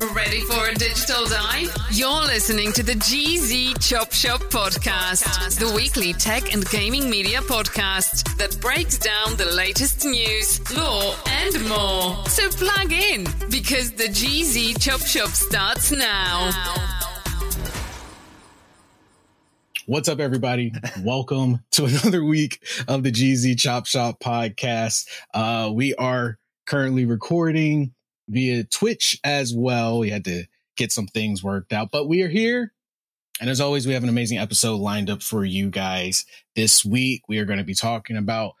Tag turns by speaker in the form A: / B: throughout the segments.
A: Ready for a digital dive? You're listening to the GZ Chop Shop podcast, the weekly tech and gaming media podcast that breaks down the latest news, law, and more. So plug in because the GZ Chop Shop starts now.
B: What's up, everybody? Welcome to another week of the GZ Chop Shop podcast. Uh, we are currently recording via Twitch as well. We had to get some things worked out, but we are here. And as always, we have an amazing episode lined up for you guys this week. We are going to be talking about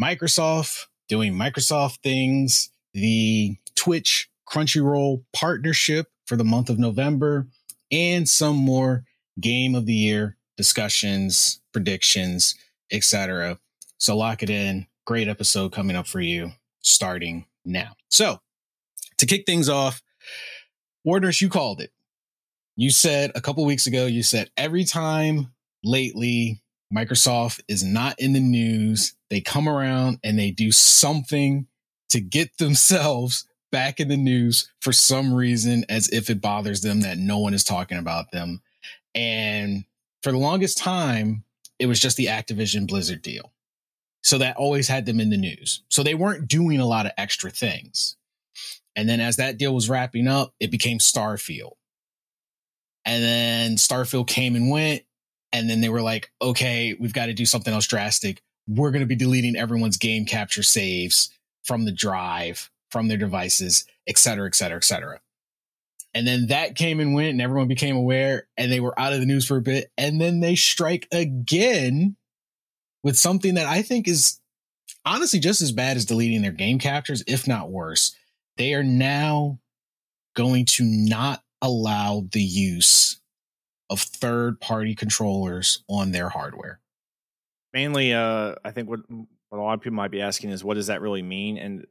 B: Microsoft doing Microsoft things, the Twitch Crunchyroll partnership for the month of November, and some more game of the year discussions, predictions, etc. So lock it in. Great episode coming up for you starting now. So to kick things off, Warners, you called it. You said a couple weeks ago, you said every time lately Microsoft is not in the news, they come around and they do something to get themselves back in the news for some reason, as if it bothers them that no one is talking about them. And for the longest time, it was just the Activision Blizzard deal. So that always had them in the news. So they weren't doing a lot of extra things. And then as that deal was wrapping up, it became Starfield. And then Starfield came and went. And then they were like, okay, we've got to do something else drastic. We're going to be deleting everyone's game capture saves from the drive, from their devices, et cetera, et cetera, et cetera. And then that came and went and everyone became aware and they were out of the news for a bit. And then they strike again with something that I think is honestly just as bad as deleting their game captures, if not worse they are now going to not allow the use of third party controllers on their hardware.
C: Mainly, uh, I think what, what a lot of people might be asking is what does that really mean? And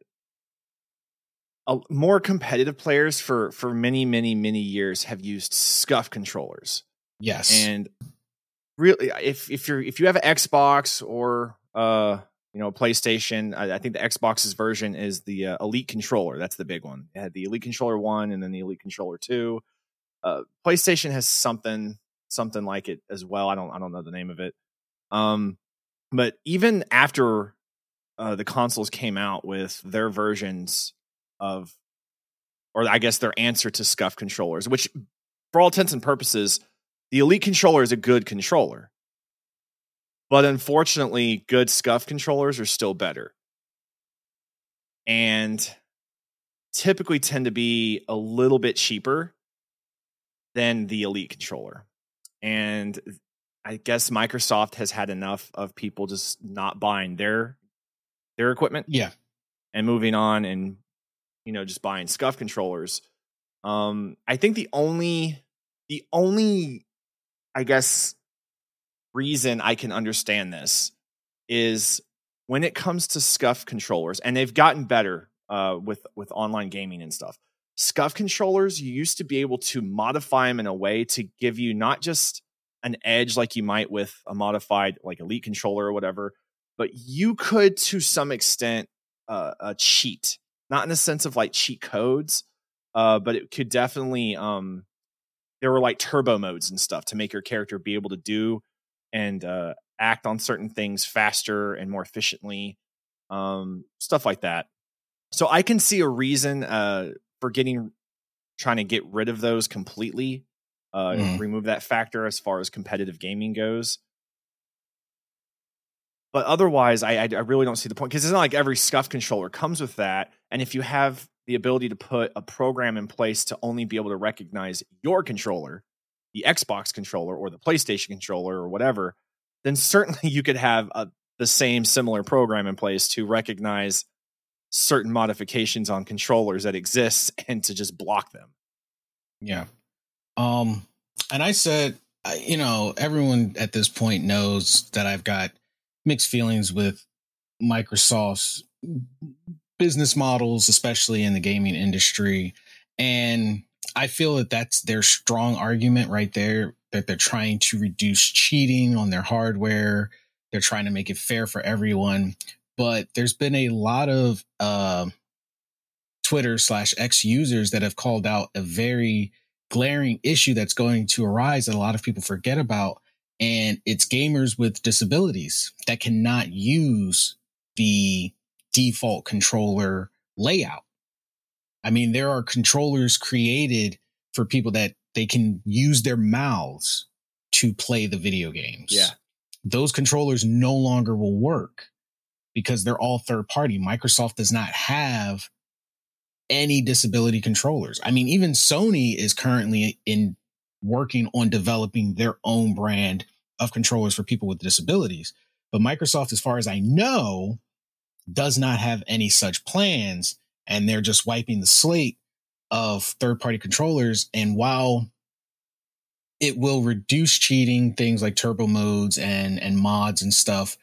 C: uh, more competitive players for for many, many, many years have used SCUF controllers.
B: Yes,
C: and really, if if you're if you have an Xbox or uh you know, PlayStation. I, I, think the Xbox's version is the uh, Elite controller. That's the big one. It had the Elite controller one, and then the Elite controller two. Uh, PlayStation has something something like it as well. I don't I don't know the name of it. Um, but even after uh, the consoles came out with their versions of, or I guess their answer to SCUF controllers, which for all intents and purposes, the Elite controller is a good controller. But unfortunately, good SCUF controllers are still better. And typically tend to be a little bit cheaper than the Elite controller. And I guess Microsoft has had enough of people just not buying their their equipment.
B: Yeah.
C: And moving on and you know just buying SCUF controllers. Um I think the only the only I guess reason I can understand this is when it comes to SCUF controllers, and they've gotten better uh, with with online gaming and stuff. SCUF controllers, you used to be able to modify them in a way to give you not just an edge like you might with a modified like elite controller or whatever, but you could to some extent uh, uh cheat, not in the sense of like cheat codes, uh, but it could definitely um, there were like turbo modes and stuff to make your character be able to do and uh, act on certain things faster and more efficiently. um, stuff like that. So I can see a reason uh, for getting trying to get rid of those completely, uh, mm. remove that factor as far as competitive gaming goes. But otherwise, I, I really don't see the point because it's not like every SCUF controller comes with that. And if you have the ability to put a program in place to only be able to recognize your controller, the Xbox controller or the PlayStation controller or whatever, then certainly you could have a, the same similar program in place to recognize certain modifications on controllers that exist and to just block them.
B: Yeah. Um and I said you know everyone at this point knows that I've got mixed feelings with Microsoft's business models especially in the gaming industry and I feel that that's their strong argument right there that they're trying to reduce cheating on their hardware. They're trying to make it fair for everyone. But there's been a lot of uh, Twitter slash X users that have called out a very glaring issue that's going to arise that a lot of people forget about. And it's gamers with disabilities that cannot use the default controller layout. I mean, there are controllers created for people that they can use their mouths to play the video games.
C: Yeah.
B: Those controllers no longer will work because they're all third party. Microsoft does not have any disability controllers. I mean, even Sony is currently in working on developing their own brand of controllers for people with disabilities. But Microsoft, as far as I know, does not have any such plans and they're just wiping the slate of third party controllers. And while it will reduce cheating, things like turbo modes and, and mods and stuff,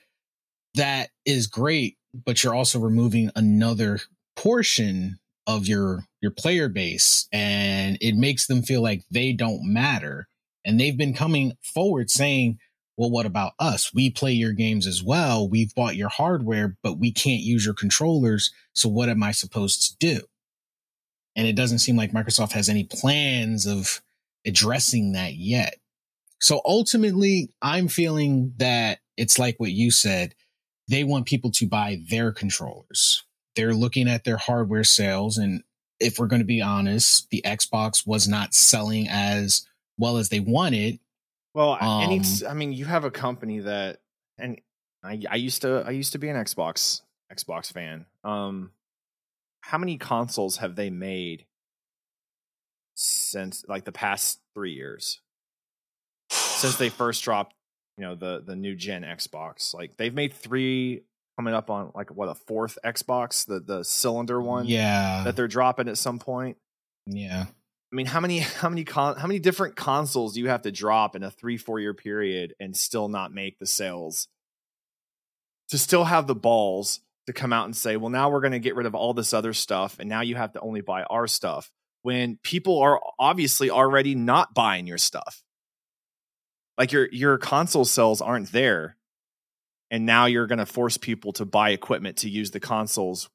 B: that is great, but you're also removing another portion of your your player base and it makes them feel like they don't matter and they've been coming forward saying well what about us we play your games as well we've bought your hardware but we can't use your controllers so what am I supposed to do? And it doesn't seem like Microsoft has any plans of addressing that yet. So ultimately, I'm feeling that it's like what you said. They want people to buy their controllers. They're looking at their hardware sales. And if we're going to be honest, the Xbox was not selling as well as they wanted.
C: Well, um, I mean, you have a company that, and I, I used to, I used to be an Xbox Xbox fan. Um, how many consoles have they made since like the past three years? Since they first dropped, you know, the the new gen Xbox. Like they've made three coming up on like what a fourth Xbox, the the cylinder one.
B: Yeah.
C: That they're dropping at some point.
B: Yeah.
C: I mean, how many how many con- how many different consoles do you have to drop in a 3-4 year period and still not make the sales? To still have the balls to come out and say, well, now we're going to get rid of all this other stuff and now you have to only buy our stuff when people are obviously already not buying your stuff. Like your your console sales aren't there. And now you're going to force people to buy equipment to use the consoles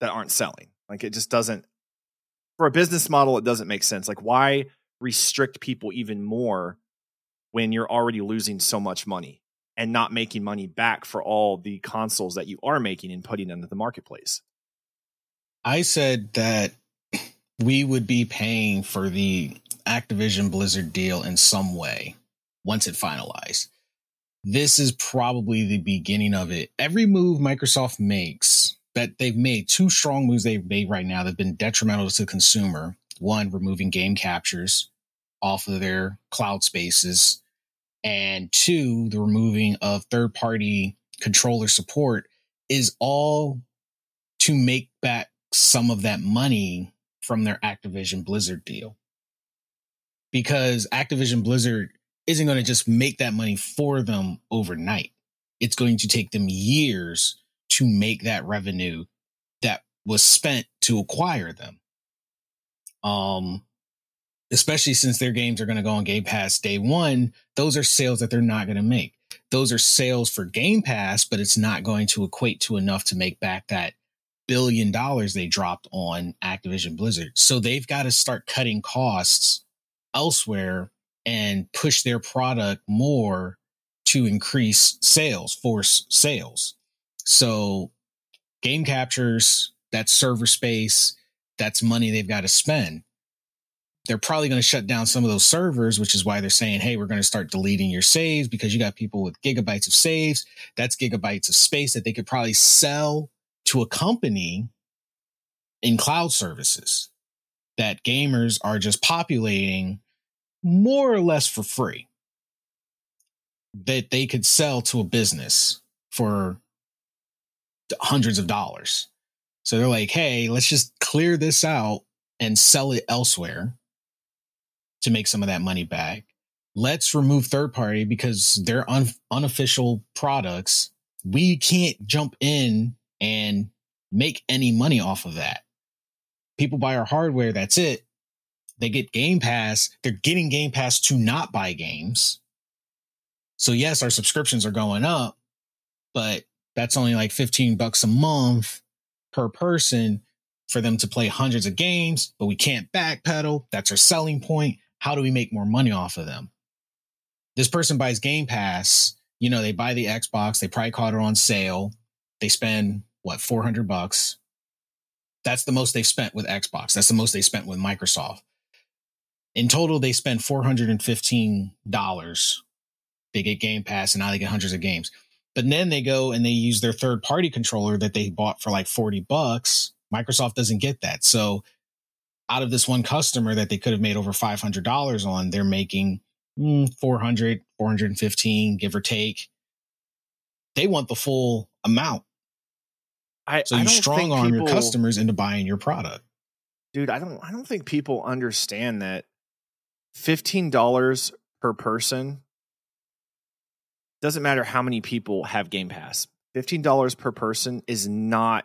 C: that aren't selling. Like it just doesn't for a business model it doesn't make sense. Like why restrict people even more when you're already losing so much money? and not making money back for all the consoles that you are making and putting into the marketplace.
B: I said that we would be paying for the Activision Blizzard deal in some way once it finalized. This is probably the beginning of it. Every move Microsoft makes that they've made, two strong moves they've made right now that have been detrimental to the consumer. One, removing game captures off of their cloud spaces and two, the removing of third party controller support is all to make back some of that money from their Activision Blizzard deal. Because Activision Blizzard isn't going to just make that money for them overnight. It's going to take them years to make that revenue that was spent to acquire them. Um, especially since their games are going to go on Game Pass day one, those are sales that they're not going to make. Those are sales for Game Pass, but it's not going to equate to enough to make back that billion dollars they dropped on Activision Blizzard. So they've got to start cutting costs elsewhere and push their product more to increase sales, force sales. So game captures, that's server space, that's money they've got to spend. They're probably going to shut down some of those servers, which is why they're saying, hey, we're going to start deleting your saves because you got people with gigabytes of saves. That's gigabytes of space that they could probably sell to a company in cloud services that gamers are just populating more or less for free that they could sell to a business for hundreds of dollars. So they're like, hey, let's just clear this out and sell it elsewhere to make some of that money back. Let's remove third party because they're un- unofficial products. We can't jump in and make any money off of that. People buy our hardware, that's it. They get Game Pass. They're getting Game Pass to not buy games. So yes, our subscriptions are going up, but that's only like 15 bucks a month per person for them to play hundreds of games, but we can't backpedal. That's our selling point. How do we make more money off of them? This person buys Game Pass, you know, they buy the Xbox, they probably caught it on sale. They spend what, 400 bucks. That's the most they've spent with Xbox. That's the most they spent with Microsoft. In total, they spend $415. They get Game Pass and now they get hundreds of games. But then they go and they use their third party controller that they bought for like 40 bucks. Microsoft doesn't get that. So out of this one customer that they could have made over $500 on, they're making mm, 400, 415, give or take. They want the full amount.
C: I,
B: So you strong arm your customers into buying your product.
C: dude i don't i don't think people understand that $15 per person doesn't matter how many people have game pass. $15 per person is not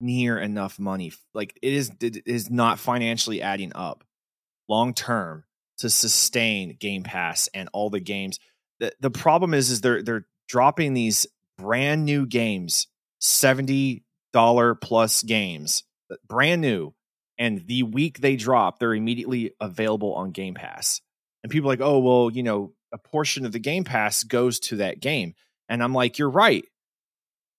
C: near enough money. Like it is it is not financially adding up long term to sustain game pass and all the games. The, the problem is is they're they're dropping these brand new games $70 plus games uh, brand new. And the week they drop, they're immediately available on Game Pass. And people are like, oh, well, you know, a portion of the Game Pass goes to that game. And I'm like, you're right.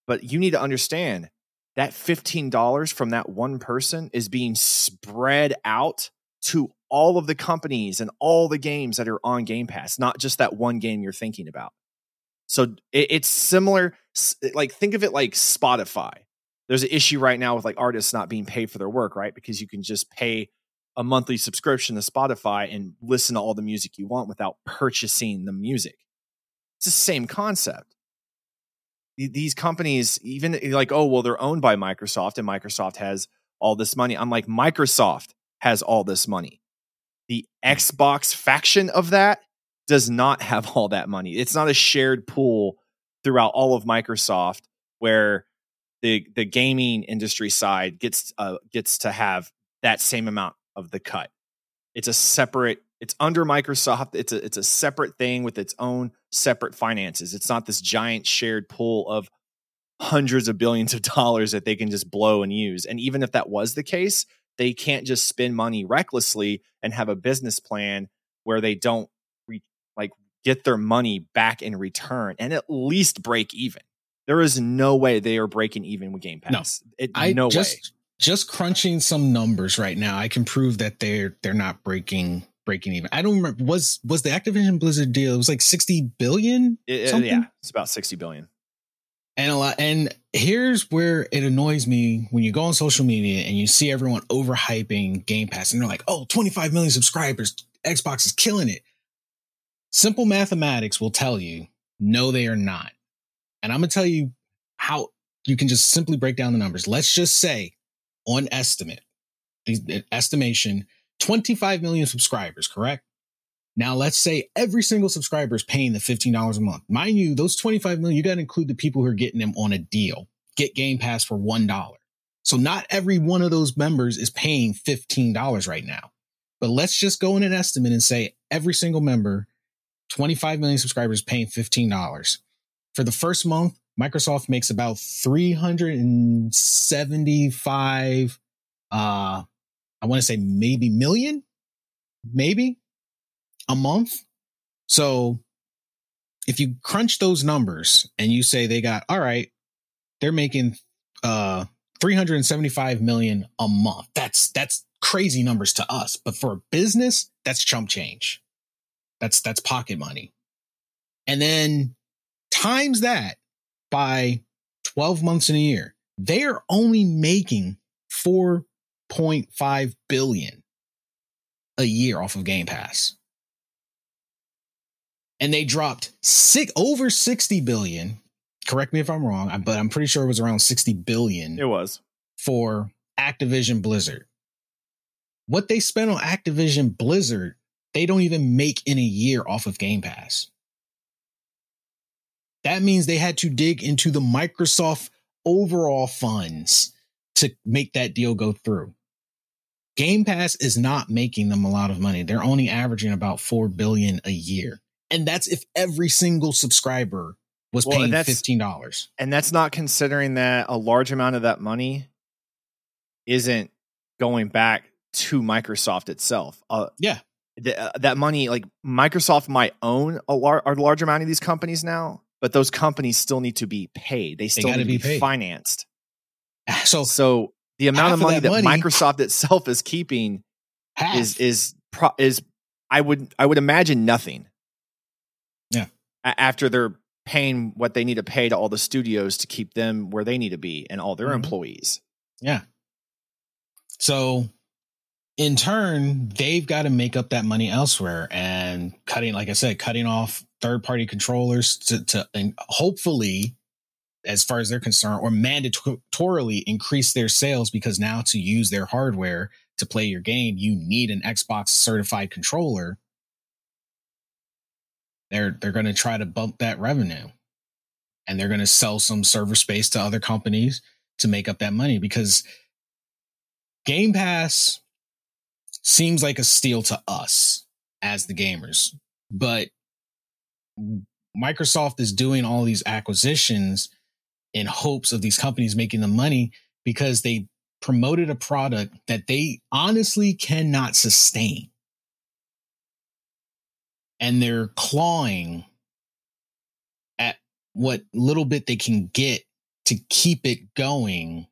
C: But you need to understand that $15 from that one person is being spread out to all of the companies and all the games that are on Game Pass, not just that one game you're thinking about. So it, it's similar, like, think of it like Spotify there's an issue right now with like artists not being paid for their work, right? Because you can just pay a monthly subscription to Spotify and listen to all the music you want without purchasing the music. It's the same concept. These companies, even like, oh, well, they're owned by Microsoft and Microsoft has all this money. I'm like, Microsoft has all this money. The Xbox faction of that does not have all that money. It's not a shared pool throughout all of Microsoft where the the gaming industry side gets uh, gets to have that same amount of the cut. It's a separate. It's under Microsoft. It's a it's a separate thing with its own separate finances. It's not this giant shared pool of hundreds of billions of dollars that they can just blow and use. And even if that was the case, they can't just spend money recklessly and have a business plan where they don't re- like get their money back in return and at least break even. There is no way they are breaking even with Game
B: No.
C: Pass. It,
B: I
C: no
B: just
C: way.
B: Just crunching some numbers right now. I can prove that they're they're not breaking breaking even. I don't remember was was the Activision Blizzard deal. It was like sixty billion.
C: It- it- yeah, it's about sixty billion.
B: And a lot. And here's where it annoys me when you go on social media and you see everyone overhyping Game Pass, and they're like, "Oh, 25 million subscribers, Xbox is killing it." Simple mathematics will tell you, no, they are not. And I'm gonna tell you how you can just simply break down the numbers. Let's just say, on estimate, estimation, 25 million subscribers, correct? Now let's say every single subscriber is paying the $15 a month. Mind you, those 25 million, you got to include the people who are getting them on a deal. Get Game Pass for $1. So not every one of those members is paying $15 right now. But let's just go in an estimate and say every single member, 25 million subscribers paying $15. For the first month, Microsoft makes about 375 uh I want to say maybe million, maybe a month. So if you crunch those numbers and you say they got, all right, they're making uh 375 million a month. That's that's crazy numbers to us, but for a business, that's chump change. That's that's pocket money. And then times that by 12 months in a year, they are only making 4.5 billion a year off of Game Pass. And they dropped six over 60 billion. Correct me if I'm wrong, but I'm pretty sure it was around 60 billion.
C: It was
B: for Activision Blizzard. What they spent on Activision Blizzard, they don't even make in a year off of Game Pass. That means they had to dig into the Microsoft overall funds to make that deal go through. Game Pass is not making them a lot of money. They're only averaging about 4 billion a year. And that's if every single subscriber was well, paying $15.
C: And that's not considering that a large amount of that money isn't going back to Microsoft itself.
B: Uh, yeah.
C: Th- uh, that money, like Microsoft might own a, lar- a large amount of these companies now, but those companies still need to be paid. They still they need to be, be financed.
B: So,
C: so the amount of money that, that money, Microsoft itself is keeping half. is is is I would I would imagine nothing.
B: Yeah.
C: After they're paying what they need to pay to all the studios to keep them where they need to be and all their mm-hmm. employees.
B: Yeah. So in turn, they've got to make up that money elsewhere and cutting, like I said, cutting off third party controllers to, to and hopefully as far as they're concerned, or mandatorily increase their sales because now to use their hardware to play your game, you need an Xbox certified controller. They're they're going to try to bump that revenue, and they're going to sell some server space to other companies to make up that money because Game Pass seems like a steal to us as the gamers, but Microsoft is doing all these acquisitions in hopes of these companies making the money because they promoted a product that they honestly cannot sustain. And they're clawing at what little bit they can get to keep it going.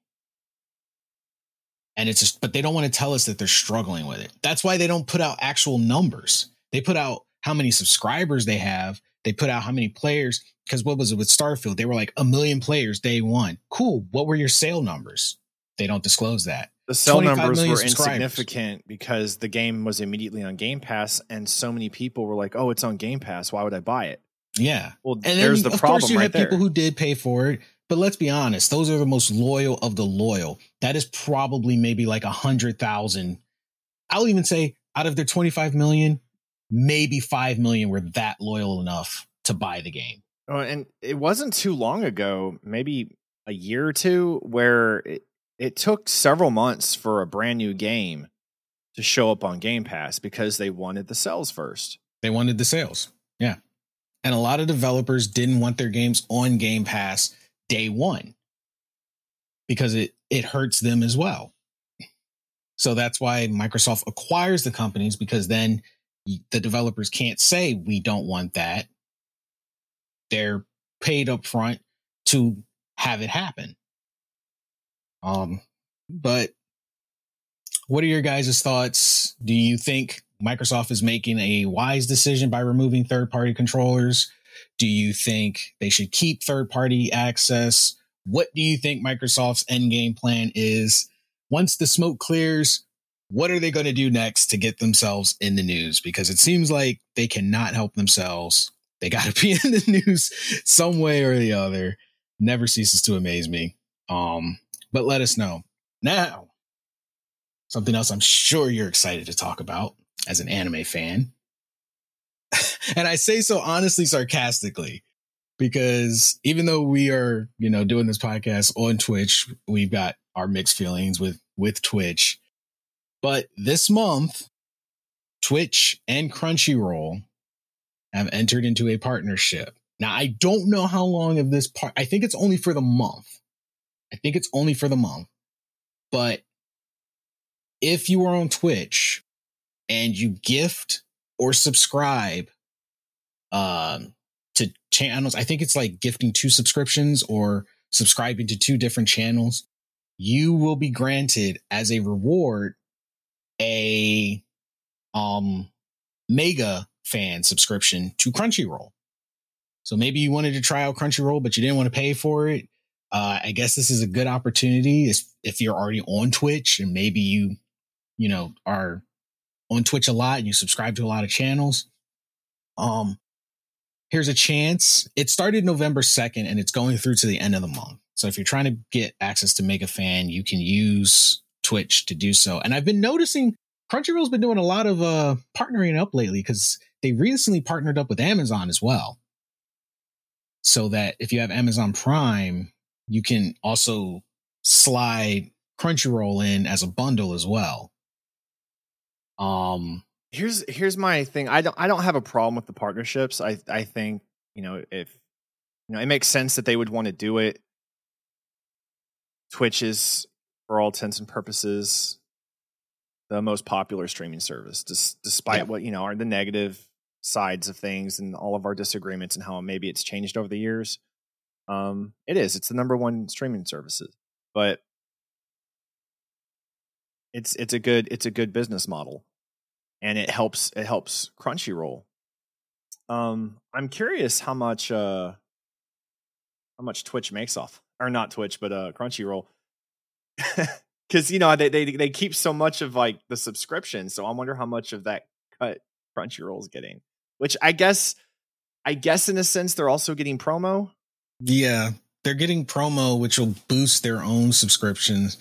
B: And it's just, but they don't want to tell us that they're struggling with it. That's why they don't put out actual numbers. They put out how many subscribers they have they put out how many players because what was it with Starfield? They were like a million players day one. Cool. What were your sale numbers? They don't disclose that.
C: The sale numbers were insignificant because the game was immediately on Game Pass, and so many people were like, "Oh, it's on Game Pass. Why would I buy it?"
B: Yeah.
C: Well, and there's then, the problem. Of course, you right have there.
B: people who did pay for it, but let's be honest; those are the most loyal of the loyal. That is probably maybe like a hundred thousand. I'll even say out of their 25 million, maybe 5 million were that loyal enough to buy the game.
C: Oh, and it wasn't too long ago, maybe a year or two, where it, it took several months for a brand new game to show up on Game Pass because they wanted the sales first.
B: They wanted the sales. Yeah. And a lot of developers didn't want their games on Game Pass day one because it it hurts them as well. So that's why Microsoft acquires the companies because then the developers can't say we don't want that. They're paid up front to have it happen. Um, but what are your guys' thoughts? Do you think Microsoft is making a wise decision by removing third party controllers? Do you think they should keep third party access? What do you think Microsoft's end game plan is? Once the smoke clears, what are they going to do next to get themselves in the news? Because it seems like they cannot help themselves. They got to be in the news some way or the other. Never ceases to amaze me. Um, but let us know now. Something else I'm sure you're excited to talk about as an anime fan. and I say so honestly, sarcastically, because even though we are, you know, doing this podcast on Twitch, we've got our mixed feelings with with Twitch. But this month, Twitch and Crunchyroll have entered into a partnership. Now, I don't know how long of this part, I think it's only for the month. I think it's only for the month. But if you are on Twitch and you gift or subscribe um, to channels, I think it's like gifting two subscriptions or subscribing to two different channels, you will be granted as a reward a um mega fan subscription to Crunchyroll. So maybe you wanted to try out Crunchyroll, but you didn't want to pay for it. Uh, I guess this is a good opportunity if, if you're already on Twitch and maybe you, you know, are on Twitch a lot and you subscribe to a lot of channels. Um, here's a chance. It started November 2nd and it's going through to the end of the month. So if you're trying to get access to Mega Fan, you can use Twitch to do so. And I've been noticing Crunchyroll's been doing a lot of uh partnering up lately because they recently partnered up with Amazon as well. So that if you have Amazon Prime, you can also slide Crunchyroll in as a bundle as well. Um
C: here's here's my thing. I don't I don't have a problem with the partnerships. I I think, you know, if you know, it makes sense that they would want to do it. Twitch is for all intents and purposes the most popular streaming service, dis- despite yeah. what you know are the negative sides of things and all of our disagreements and how maybe it's changed over the years. Um, it is. It's the number one streaming services, but it's it's a good it's a good business model, and it helps it helps Crunchyroll. Um, I'm curious how much uh how much Twitch makes off or not Twitch, but uh Crunchyroll. because you know they, they they keep so much of like the subscription so i wonder how much of that cut crunchyroll's getting which i guess i guess in a sense they're also getting promo
B: yeah they're getting promo which will boost their own subscriptions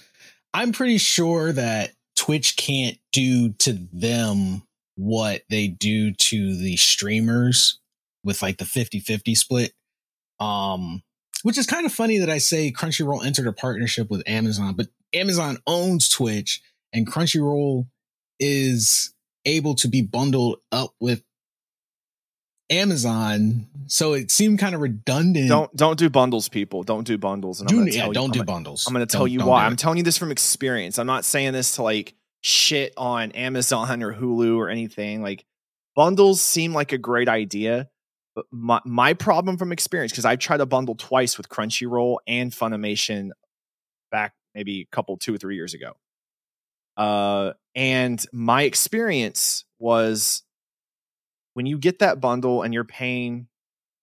B: i'm pretty sure that twitch can't do to them what they do to the streamers with like the 50-50 split. Um which is kind of funny that I say Crunchyroll entered a partnership with Amazon, but Amazon owns Twitch and Crunchyroll is able to be bundled up with Amazon. So it seemed kind of redundant.
C: Don't don't do bundles, people. Don't do bundles.
B: And do, yeah, don't you, do I'm bundles.
C: I'm going to tell you why. I'm telling you this from experience. I'm not saying this to like shit on Amazon or Hulu or anything. Like bundles seem like a great idea, but my my problem from experience because I've tried to bundle twice with Crunchyroll and Funimation back maybe a couple two or three years ago. Uh, and my experience was when you get that bundle and you're paying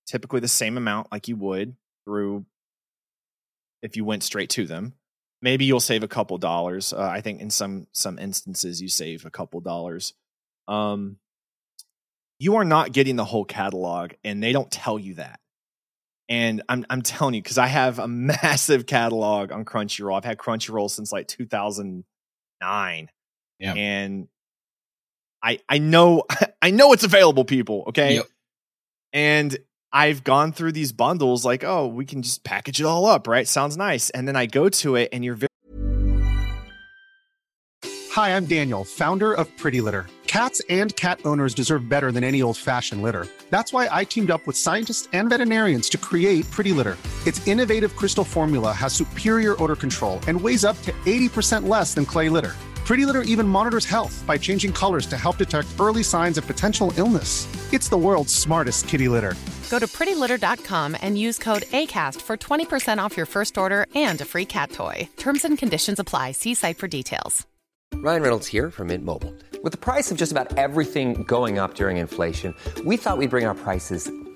C: typically the same amount like you would through if you went straight to them maybe you'll save a couple dollars uh, i think in some some instances you save a couple dollars um you are not getting the whole catalog and they don't tell you that and I'm I'm telling you, because I have a massive catalog on Crunchyroll. I've had Crunchyroll since like 2009. Yeah. And I I know I know it's available, people. Okay. Yep. And I've gone through these bundles like, oh, we can just package it all up, right? Sounds nice. And then I go to it and you're very
D: Hi, I'm Daniel, founder of Pretty Litter. Cats and cat owners deserve better than any old-fashioned litter. That's why I teamed up with scientists and veterinarians to create Pretty Litter. Its innovative crystal formula has superior odor control and weighs up to 80% less than clay litter. Pretty Litter even monitors health by changing colors to help detect early signs of potential illness. It's the world's smartest kitty litter.
E: Go to prettylitter.com and use code ACAST for 20% off your first order and a free cat toy. Terms and conditions apply. See site for details.
F: Ryan Reynolds here from Mint Mobile. With the price of just about everything going up during inflation, we thought we'd bring our prices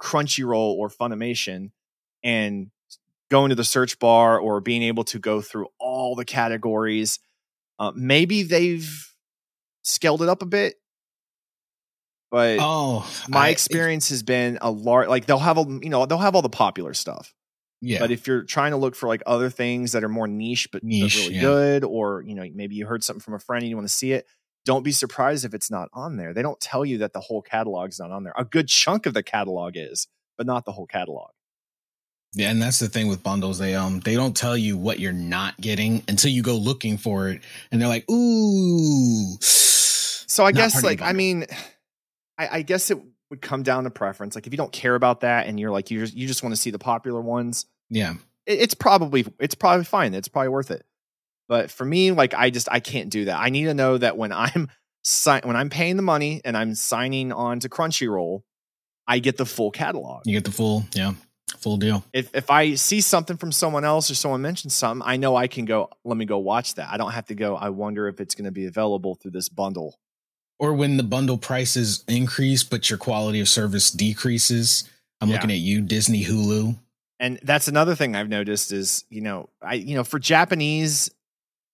C: Crunchyroll or Funimation and going to the search bar or being able to go through all the categories. Uh, maybe they've scaled it up a bit, but
B: oh,
C: my I, experience has been a large. Like they'll have a you know they'll have all the popular stuff. Yeah. But if you're trying to look for like other things that are more niche but, niche, really yeah. good, or you know maybe you heard something from a friend and you want to see it, don't be surprised if it's not on there. They don't tell you that the whole catalog's not on there. A good chunk of the catalog is, but not the whole catalog.
B: Yeah, and that's the thing with bundles. They um they don't tell you what you're not getting until you go looking for it, and they're like, "Ooh."
C: So I guess like I mean, I, I guess it would come down to preference. Like if you don't care about that and you're like you just you just want to see the popular ones,
B: yeah,
C: it, it's probably it's probably fine. It's probably worth it. But for me, like I just I can't do that. I need to know that when I'm si- when I'm paying the money and I'm signing on to Crunchyroll, I get the full catalog.
B: you get the full yeah full deal.
C: If if I see something from someone else or someone mentions something, I know I can go. Let me go watch that. I don't have to go. I wonder if it's going to be available through this bundle.
B: Or when the bundle prices increase, but your quality of service decreases. I'm
C: Yeah.
B: looking at you, Disney, Hulu.
C: and that's another thing I've noticed is you know I you know for Japanese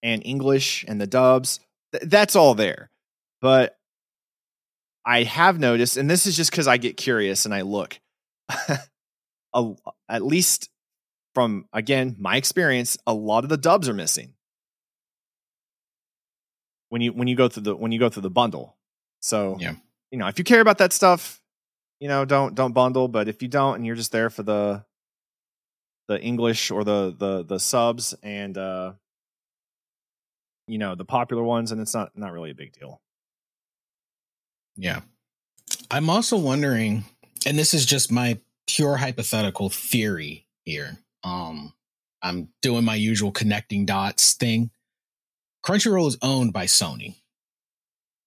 C: and English and the dubs th- that's all there, but I have noticed, and this is just because I get curious and I look, a, at least from again my experience, a lot of the dubs are missing when you when you go through the when you go through the bundle. So
B: Yeah.
C: you know if you care about that stuff, you know don't don't bundle. But if you don't and you're just there for the the English or the the the subs and uh you know the popular ones, and it's not not really a big deal.
B: Yeah. I'm also wondering, and this is just my pure hypothetical theory here. Um, I'm doing my usual connecting dots thing. Crunchyroll is owned by Sony.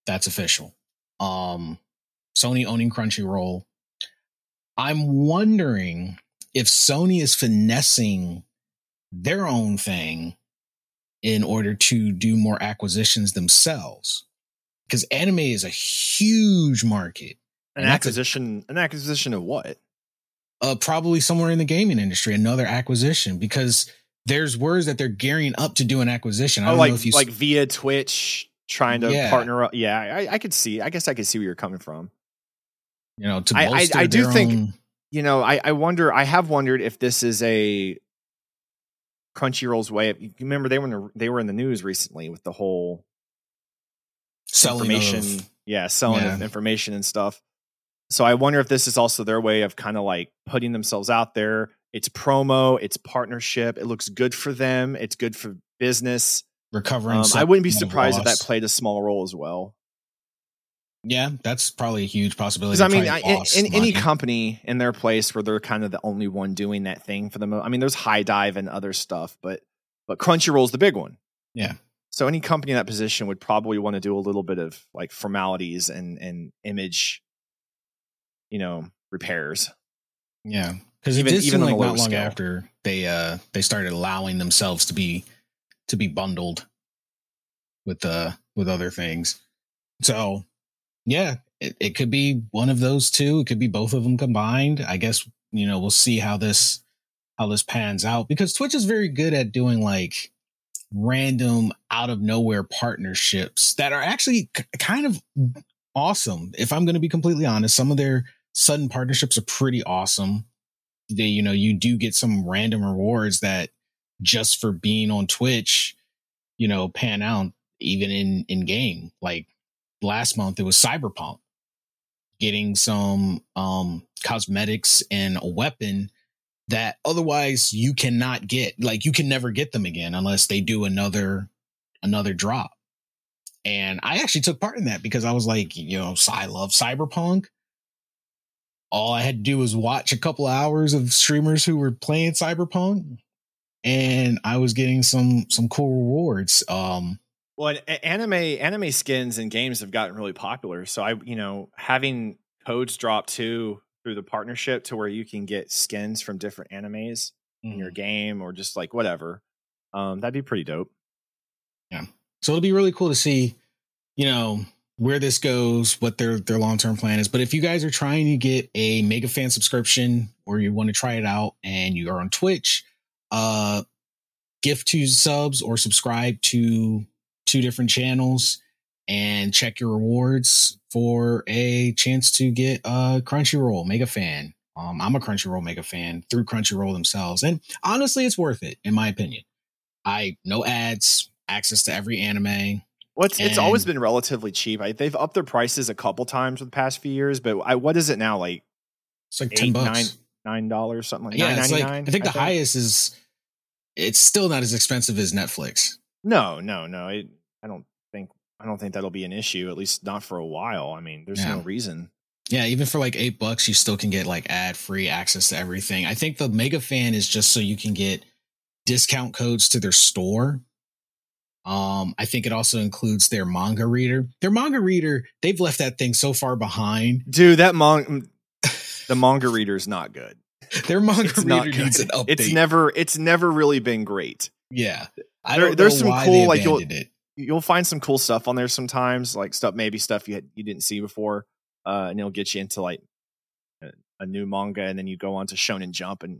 B: That's official. Um, Sony owning Crunchyroll. I'm wondering if Sony is finessing their own thing in order to do more acquisitions themselves because anime is a huge market.
C: An
B: that's a-
C: acquisition, an acquisition of what?
B: Uh, probably somewhere in the gaming industry, another acquisition because there's words that they're gearing up to do an acquisition. I
C: Oh,
B: don't
C: like
B: know if you
C: like via Twitch trying to
B: Yeah.
C: partner up. Yeah, I, I could see. I guess I could see where you're coming from.
B: you know to
C: I- I- I do
B: their
C: think- You know, I, I wonder. I have wondered if this is a Crunchyroll's way of. You remember they were in the, they were in the news recently with the whole
B: selling
C: information.
B: of-
C: yeah, selling
B: Yeah.
C: information and stuff. So I wonder if this is also their way of kind of like putting themselves out there. It's promo, it's partnership. It looks good for them. It's good for business.
B: recovering.
C: Um, I wouldn't be surprised if that played a small role as well.
B: Yeah, that's probably a huge possibility.
C: Because I mean, I, in, in any company in their place where they're kind of the only one doing that thing for the most. I mean, there's HIDIVE and other stuff, but but Crunchyroll's the big one.
B: Yeah.
C: So any company in that position would probably want to do a little bit of like formalities and and image, you know, repairs.
B: Yeah, because
C: Even- even
B: like not long
C: scale.
B: after they uh they started allowing themselves to be to be bundled with uh with other things. So yeah, it, it could be one of those two. It could be both of them combined. I guess you know we'll see how this how this pans out because Twitch is very good at doing like random out of nowhere partnerships that are actually k- kind of awesome. If I'm going to be completely honest, some of their sudden partnerships are pretty awesome. They, you know, you do get some random rewards that just for being on Twitch, you know, pan out even in in game. Like last month, it was Cyberpunk getting some um cosmetics and a weapon that otherwise you cannot get. Like you can never get them again unless they do another another drop. And I actually took part in that because I was like, you know, I love Cyberpunk all I had to do was watch a couple of hours of streamers who were playing Cyberpunk, and I was getting some some cool rewards. Um,
C: Well, anime anime skins and games have gotten really popular. So I, you know, having codes drop too through the partnership to where you can get skins from different animes in
B: Mm-hmm.
C: your game or just like whatever. Um, that'd be pretty dope. Yeah.
B: So it'll be really cool to see, you know, where this goes, what their their long term plan is. But if you guys are trying to get a mega fan subscription or you want to try it out and you are on Twitch, uh, gift two subs or subscribe to two different channels and check your rewards for a chance to get a Crunchyroll mega fan. Um, I'm a Crunchyroll mega fan through Crunchyroll themselves, and honestly, it's worth it in my opinion. I no ads, access to every anime.
C: Well, it's, it's always been relatively cheap. I, they've upped their prices a couple times for the past few years, but I, what is it now? Like
B: It's like
C: eight,
B: ten bucks.
C: nine, nine dollars something like
B: yeah, it's like,
C: $9.99,
B: I think the highest is it's still not as expensive as Netflix.
C: No, no, no. It, I don't think I don't think that'll be an issue. At least not for a while. I mean, there's
B: Yeah.
C: no reason.
B: Yeah, even for like eight bucks, you still can get like ad free access to everything. I think the mega fan is just so you can get discount codes to their store. Um, I think it also includes their manga reader. Their manga reader, they've left that thing so far behind.
C: Dude, that mong the manga reader is not good.
B: Their manga
C: It's not
B: reader
C: good.
B: needs an update.
C: It's never it's never really been great.
B: yeah. I don't
C: there's
B: know
C: some cool, like, you'll-
B: it.
C: You'll find some cool stuff on there sometimes, like stuff maybe stuff you had, you didn't see before, uh, and it'll get you into like a, a new manga, and then you go on to Shonen Jump, and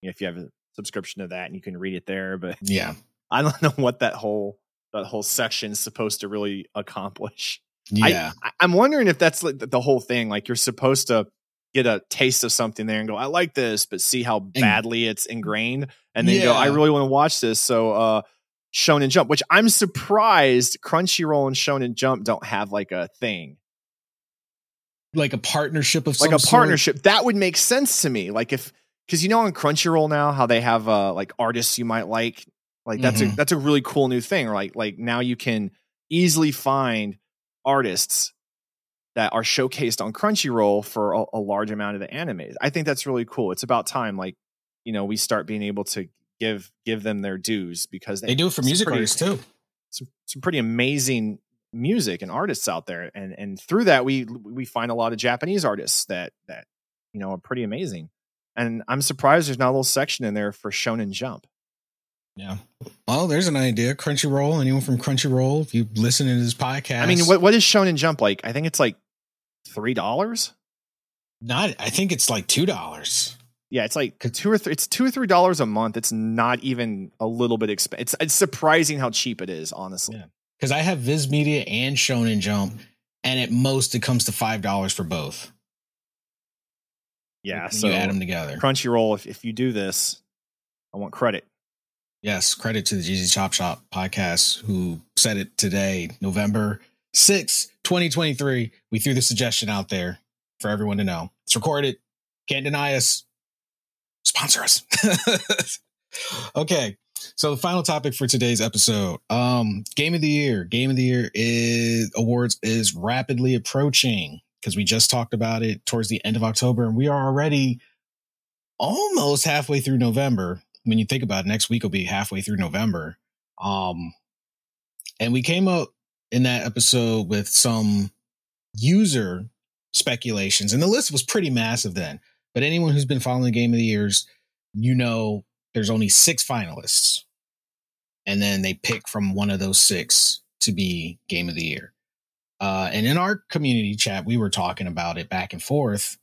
C: you know, if you have a subscription to that, and you can read it there. But
B: Yeah.
C: I don't know what that whole that whole section is supposed to really accomplish.
B: Yeah.
C: I, I'm wondering if that's like the whole thing. Like you're supposed to get a taste of something there and go, I like this, but see how badly it's ingrained, and then go, I really want to watch this. So, uh, Shonen Jump, which I'm surprised Crunchyroll and Shonen Jump don't have like a thing,
B: like a partnership of
C: like a
B: sort.
C: partnership. That would make sense to me. Like if because you know on Crunchyroll now how they have uh like artists you might like. Like that's a
B: Mhm.
C: that's a really cool new thing. Like like now you can easily find artists that are showcased on Crunchyroll for a, a large amount of the anime. I think that's really cool. It's about time, like you know, we start being able to give give them their dues because
B: They do it for music
C: pretty-
B: artists too.
C: Some, some pretty amazing music and artists out there, and and through that we we find a lot of Japanese artists that that you know are pretty amazing. And I'm surprised there's not a little section in there for Shonen Jump.
B: Yeah. Well, there's an idea. Crunchyroll. Anyone from Crunchyroll, if you listen to this podcast,
C: I mean, what what is Shonen Jump like? I think it's like three dollars.
B: Not. I think it's like two dollars.
C: Yeah, it's like two or three. It's two or three dollars a month. It's not even a little bit expensive. It's it's surprising how cheap it is, honestly.
B: Yeah. Because I have Viz Media and Shonen Jump, and at most it comes to five dollars for both.
C: Yeah,
B: when
C: so
B: you add them together.
C: Crunchyroll, if if you do this, I want credit.
B: Yes, credit to the GZ Chop Shop podcast who said it today, November 6th, 2023. We threw the suggestion out there for everyone to know. It's recorded. Can't deny us. Sponsor us. okay. So the final topic for today's episode. Um, game of the year. Game of the year is awards is rapidly approaching because we just talked about it towards the end of October and we are already almost halfway through November when you think about it, next week will be halfway through November. Um, and we came up in that episode with some user speculations, and the list was pretty massive then. But anyone who's been following the game of the years, you know there's only six finalists. And then they pick from one of those six to be game of the year. Uh, and in our community chat, we were talking about it back and forth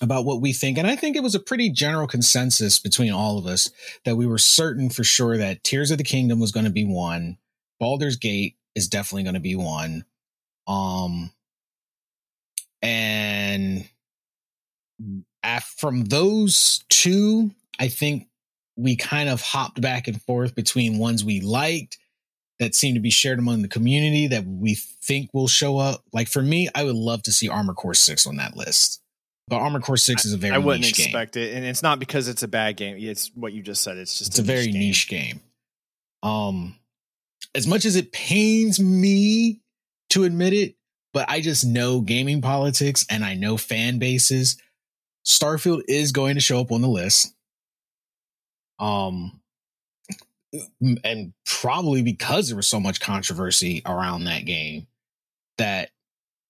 B: about what we think. And I think it was a pretty general consensus between all of us that we were certain for sure that Tears of the Kingdom was going to be one. Baldur's Gate is definitely going to be one. Um, and from those two, I think we kind of hopped back and forth between ones we liked that seemed to be shared among the community that we think will show up. Like for me, I would love to see Armored Core 6 on that list. But Armored Core 6 is a very
C: I wouldn't
B: niche game.
C: expect it, and it's not because it's a bad game. It's what you just said. It's just
B: It's a very niche game. Um, as much as it pains me to admit it, but I just know gaming politics and I know fan bases. Starfield is going to show up on the list. Um, and probably because there was so much controversy around that game that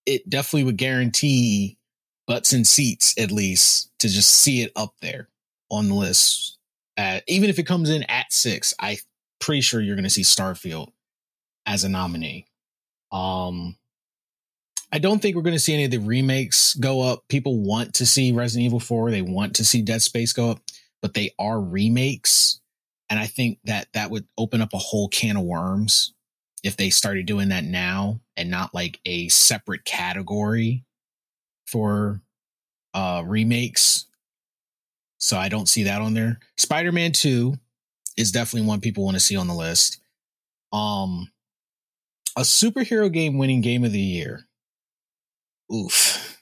B: it definitely would guarantee butts and seats at least to just see it up there on the list. At, even if it comes in at six, I pretty sure you're going to see Starfield as a nominee. Um, I don't think we're going to see any of the remakes go up. People want to see Resident Evil 4, they want to see Dead Space go up, but they are remakes. And I think that that would open up a whole can of worms if they started doing that now and not like a separate category for uh remakes. So I don't see that on there. Spider-Man 2 is definitely one people want to see on the list. Um a superhero game winning game of the year. Oof.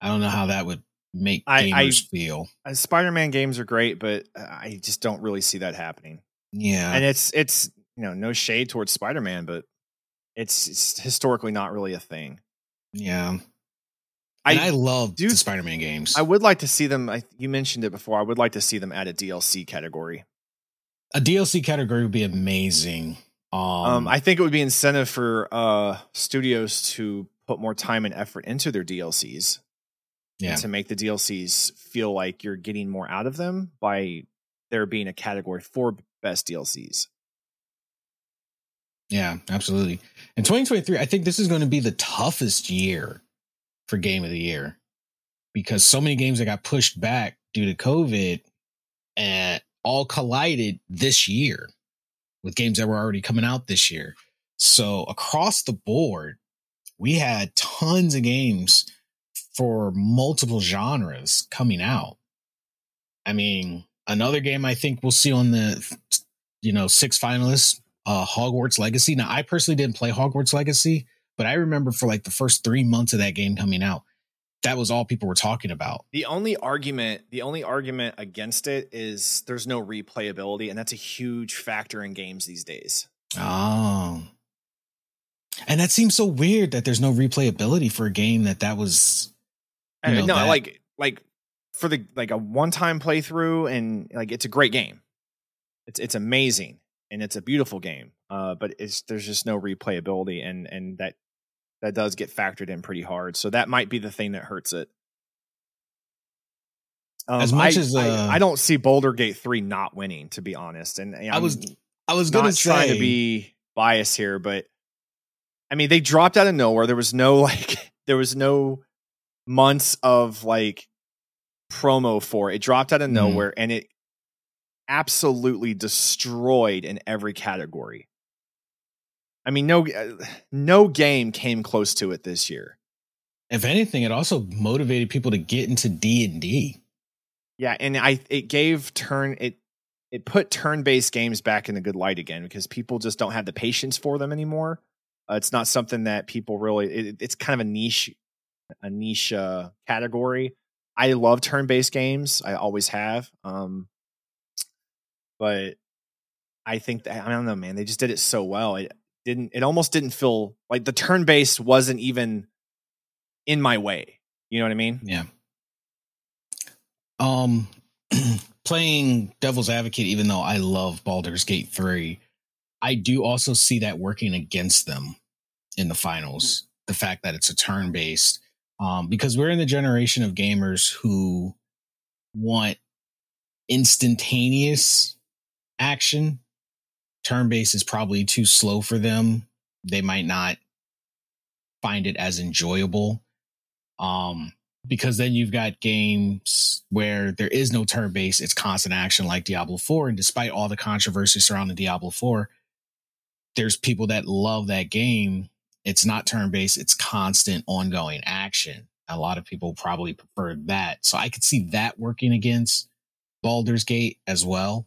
B: I don't know how that would make
C: I- I-
B: gamers feel.
C: Uh, Spider-Man games are great, but uh, I just don't really see that happening.
B: Yeah.
C: And it's it's you know no shade towards Spider-Man, but it's, it's historically not really a thing.
B: yeah.
C: I
B: And I, love
C: do-
B: the Spider-Man games.
C: I would like to see them. I, you mentioned it before. I would like to see them add a DLC category.
B: a DLC category would be amazing. Um,
C: Um, I think it would be incentive for uh, studios to put more time and effort into their DLCs
B: yeah.
C: to make the DLCs feel like you're getting more out of them by there being a category for best DLCs.
B: Yeah, absolutely. In 2023, I think this is going to be the toughest year for game of the year because so many games that got pushed back due to COVID and all collided this year with games that were already coming out this year. So across the board, we had tons of games for multiple genres coming out. I mean, another game I think we'll see on the you know six finalists uh Hogwarts Legacy. Now I personally didn't play Hogwarts Legacy, but I remember for like the first 3 months of that game coming out, that was all people were talking about.
C: The only argument, the only argument against it is there's no replayability, and that's a huge factor in games these days.
B: Oh. And that seems so weird that there's no replayability for a game that that was you know,
C: no,
B: that-
C: like like for the like a one time playthrough, and like it's a great game. It's it's amazing and it's a beautiful game. Uh, but it's there's just no replayability, and and that that does get factored in pretty hard. So that might be the thing that hurts it. Um,
B: As much
C: I,
B: as,
C: I-
B: uh,
C: I, don't see Baldur Gate three not winning, to be honest, and
B: I
C: I'm
B: was I was
C: not
B: going
C: trying
B: say
C: to be biased here, but I mean, they dropped out of nowhere. There was no like, there was no months of like promo for it. It dropped out of
B: Mhm.
C: nowhere, and it absolutely destroyed in every category. I mean, no, uh, no game came close to it this year.
B: if anything it also motivated people to get into D&D.
C: Yeah, and I it gave turn it it put turn based games back in a good light again because people just don't have the patience for them anymore. Uh, it's not something that people really. It, it's kind of a niche a niche uh, category. I love turn based games. I always have. Um, but I think that I don't know, man. They just did it so well. It didn't. It almost didn't feel like the turn based wasn't even in my way. You know what I mean?
B: Yeah. Um playing devil's advocate even though I love Baldur's Gate 3, I do also see that working against them in the finals. The fact that it's a turn-based um because we're in the generation of gamers who want instantaneous action. Turn-based is probably too slow for them. They might not find it as enjoyable. Um, because then you've got games where there is no turn based, it's constant action like Diablo 4. And despite all the controversy surrounding Diablo 4, there's people that love that game. It's not turn based, it's constant ongoing action. A lot of people probably prefer that. So I could see that working against Baldur's Gate as well.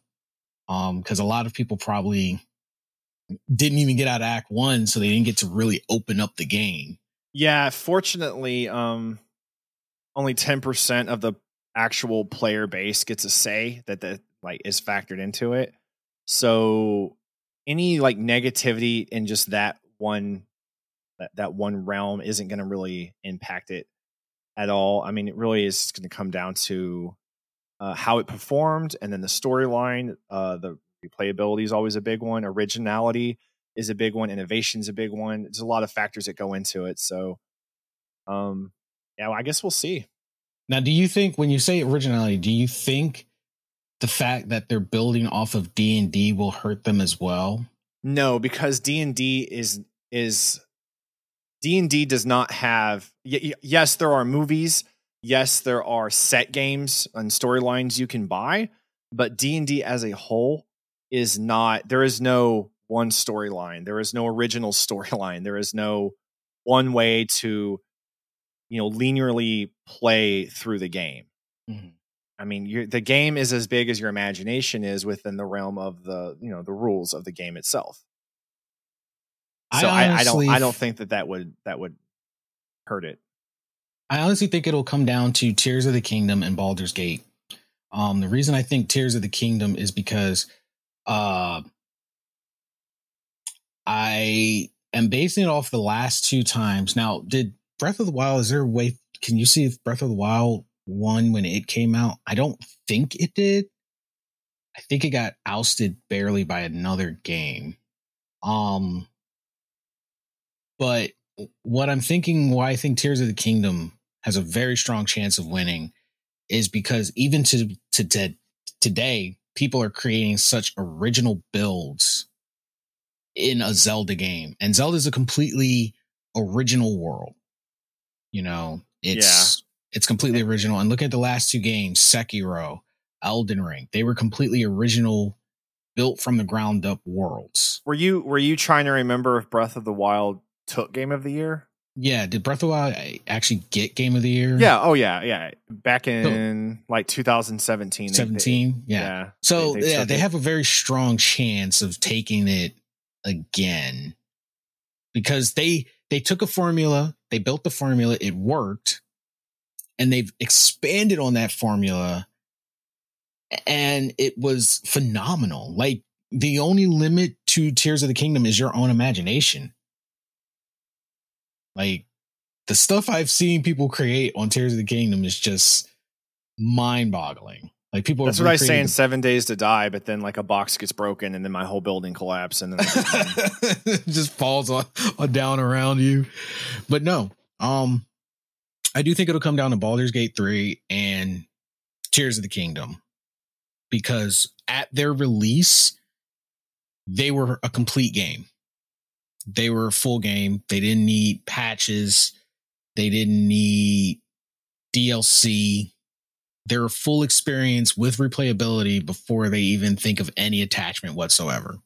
B: Um, because a lot of people probably didn't even get out of Act One, so they didn't get to really open up the game.
C: Yeah, fortunately, um, only ten percent of the actual player base gets a say that that like is factored into it. So any like negativity in just that one that that one realm isn't going to really impact it at all. I mean, it really is going to come down to uh, how it performed, and then the storyline. Uh, the replayability is always a big one. Originality is a big one. Innovation is a big one. There's a lot of factors that go into it. So, um, yeah, well, I guess we'll see.
B: Now, do you think when you say originality, do you think the fact that they're building off of D and D will hurt them as well?
C: No, because D and D is is D and D does not have. Y- yes, there are movies. Yes, there are set games and storylines you can buy, but D and D as a whole is not. There is no one storyline. There is no original storyline. There is no one way to, you know, linearly play through the game.
B: Mhm.
C: I mean, the game is as big as your imagination is within the realm of the you know the rules of the game itself.
B: I
C: So I, I, don't I don't think that that would that would hurt it.
B: I honestly think it'll come down to Tears of the Kingdom and Baldur's Gate. Um, the reason I think Tears of the Kingdom is because uh, I am basing it off the last two times. Now, did Breath of the Wild? Is there a way? Can you see if Breath of the Wild won when it came out? I don't think it did. I think it got ousted barely by another game. Um, but what I'm thinking, why I think Tears of the Kingdom has a very strong chance of winning, is because even to to today, people are creating such original builds in a Zelda game, and Zelda is a completely original world. You know, it's yeah. it's completely original. And look at the last two games, Sekiro, Elden Ring. They were completely original, built from the ground up worlds.
C: Were you were you trying to remember if Breath of the Wild took Game of the Year?
B: Yeah, did Breath of the Wild eh, actually get Game of the Year?
C: Yeah, oh yeah, yeah. Back in so, like 2017.
B: 17, yeah. yeah. So they, they yeah, they have a very strong chance of taking it again because they they took a formula, they built the formula, it worked, and they've expanded on that formula and it was phenomenal. Like the only limit to Tears of the Kingdom is your own imagination. Like the stuff I've seen people create on Tears of the Kingdom is just mind boggling. Like people
C: That's what I say in seven days to die, but then like a box gets broken and then my whole building collapses and then
B: it just falls on, on down around you. But no, um, I do think it'll come down to Baldur's Gate 3 and Tears of the Kingdom because at their release, they were a complete game. They were a full game. They didn't need patches. They didn't need DLC. They're a full experience with replayability before they even think of any attachment whatsoever.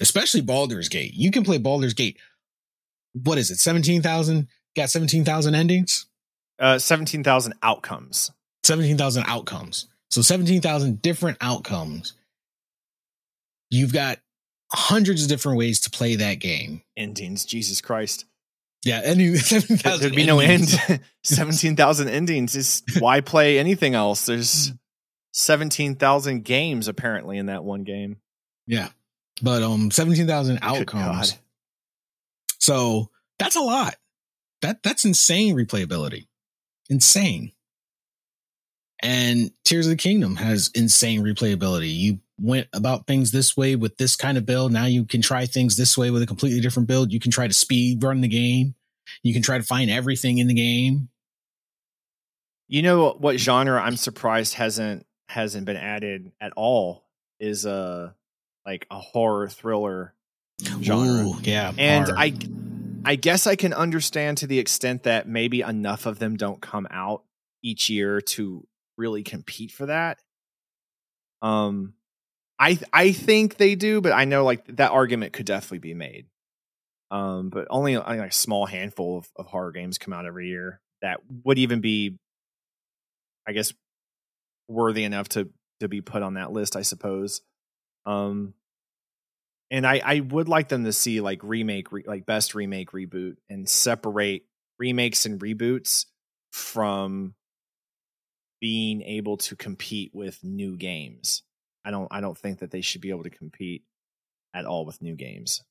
B: Especially Baldur's Gate. You can play Baldur's Gate. What is it? 17,000? Got 17,000 endings?
C: Uh, 17,000 outcomes.
B: 17,000 outcomes. So 17,000 different outcomes. You've got hundreds of different ways to play that game.
C: Endings, Jesus Christ.
B: Yeah, any
C: there'd be no end. Seventeen thousand endings is why play anything else? There's seventeen thousand games apparently in that one game.
B: Yeah, but um, seventeen thousand outcomes. So that's a lot. That that's insane replayability. Insane. And Tears of the Kingdom has insane replayability. You went about things this way with this kind of build. Now you can try things this way with a completely different build. You can try to speed run the game. You can try to find everything in the game.
C: You know what genre I'm surprised hasn't hasn't been added at all is a like a horror thriller genre. Ooh,
B: yeah.
C: And I I guess I can understand to the extent that maybe enough of them don't come out each year to really compete for that. Um, I I think they do, but I know like that argument could definitely be made. Um, but only like a small handful of, of horror games come out every year that would even be, I guess, worthy enough to to be put on that list, I suppose. Um, and I I would like them to see like remake, re, like best remake reboot, and separate remakes and reboots from being able to compete with new games. I don't I don't think that they should be able to compete at all with new games.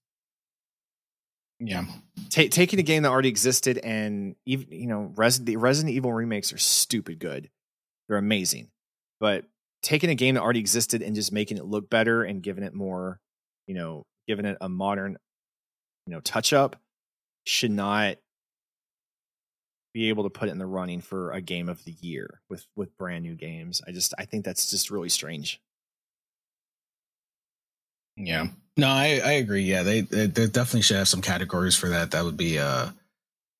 B: Yeah,
C: Ta- taking a game that already existed and even you know the Resident Evil remakes are stupid good. They're amazing, but taking a game that already existed and just making it look better and giving it more, you know, giving it a modern, you know, touch up should not be able to put it in the running for a game of the year with with brand new games. I just I think that's just really strange.
B: Yeah. No, I I agree. Yeah, they they, definitely should have some categories for that. That would be uh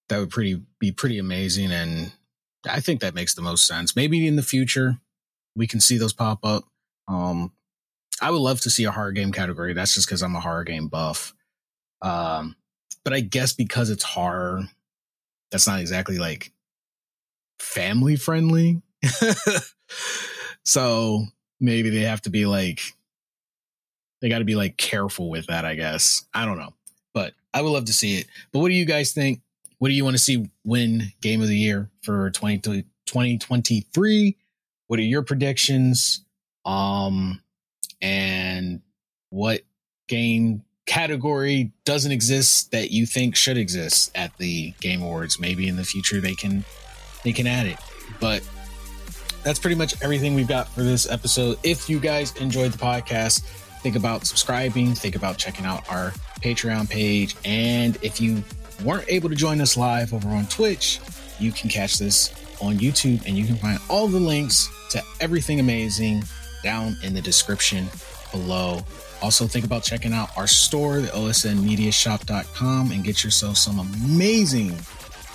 B: that would pretty be pretty amazing and I think that makes the most sense. Maybe in the future we can see those pop up. Um I would love to see a horror game category. That's just cuz I'm a horror game buff. Um but I guess because it's horror that's not exactly like family friendly. so maybe they have to be like they got to be like careful with that, I guess. I don't know. But I would love to see it. But what do you guys think? what do you want to see win game of the year for 20, 2023? What are your predictions? Um, and what game category doesn't exist that you think should exist at the Game Awards? Maybe in the future they can they can add it. But that's pretty much everything we've got for this episode. If you guys enjoyed the podcast, think about subscribing, think about checking out our Patreon page. And if you weren't able to join us live over on Twitch, you can catch this on YouTube and you can find all the links to everything amazing down in the description below. Also, think about checking out our store, the osnmediashop.com, and get yourself some amazing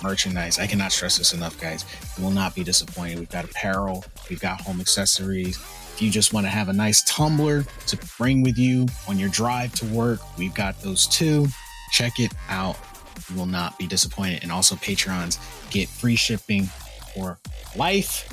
B: merchandise. I cannot stress this enough, guys. You will not be disappointed. We've got apparel, we've got home accessories. You just want to have a nice tumbler to bring with you on your drive to work, we've got those too. Check it out. You will not be disappointed. And also, Patreons get free shipping for life.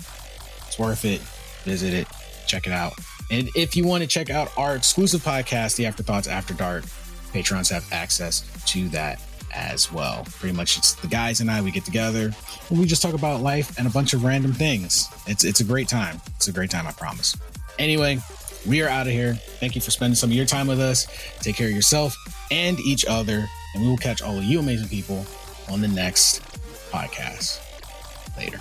B: It's worth it. Visit it, check it out. And if you want to check out our exclusive podcast, The Afterthoughts After Dark, Patrons have access to that as well. Pretty much it's the guys and I, we get together and we just talk about life and a bunch of random things. It's it's a great time. It's a great time, I promise. Anyway, we are out of here. Thank you for spending some of your time with us. Take care of yourself and each other. And we will catch all of you amazing people on the next podcast. Later.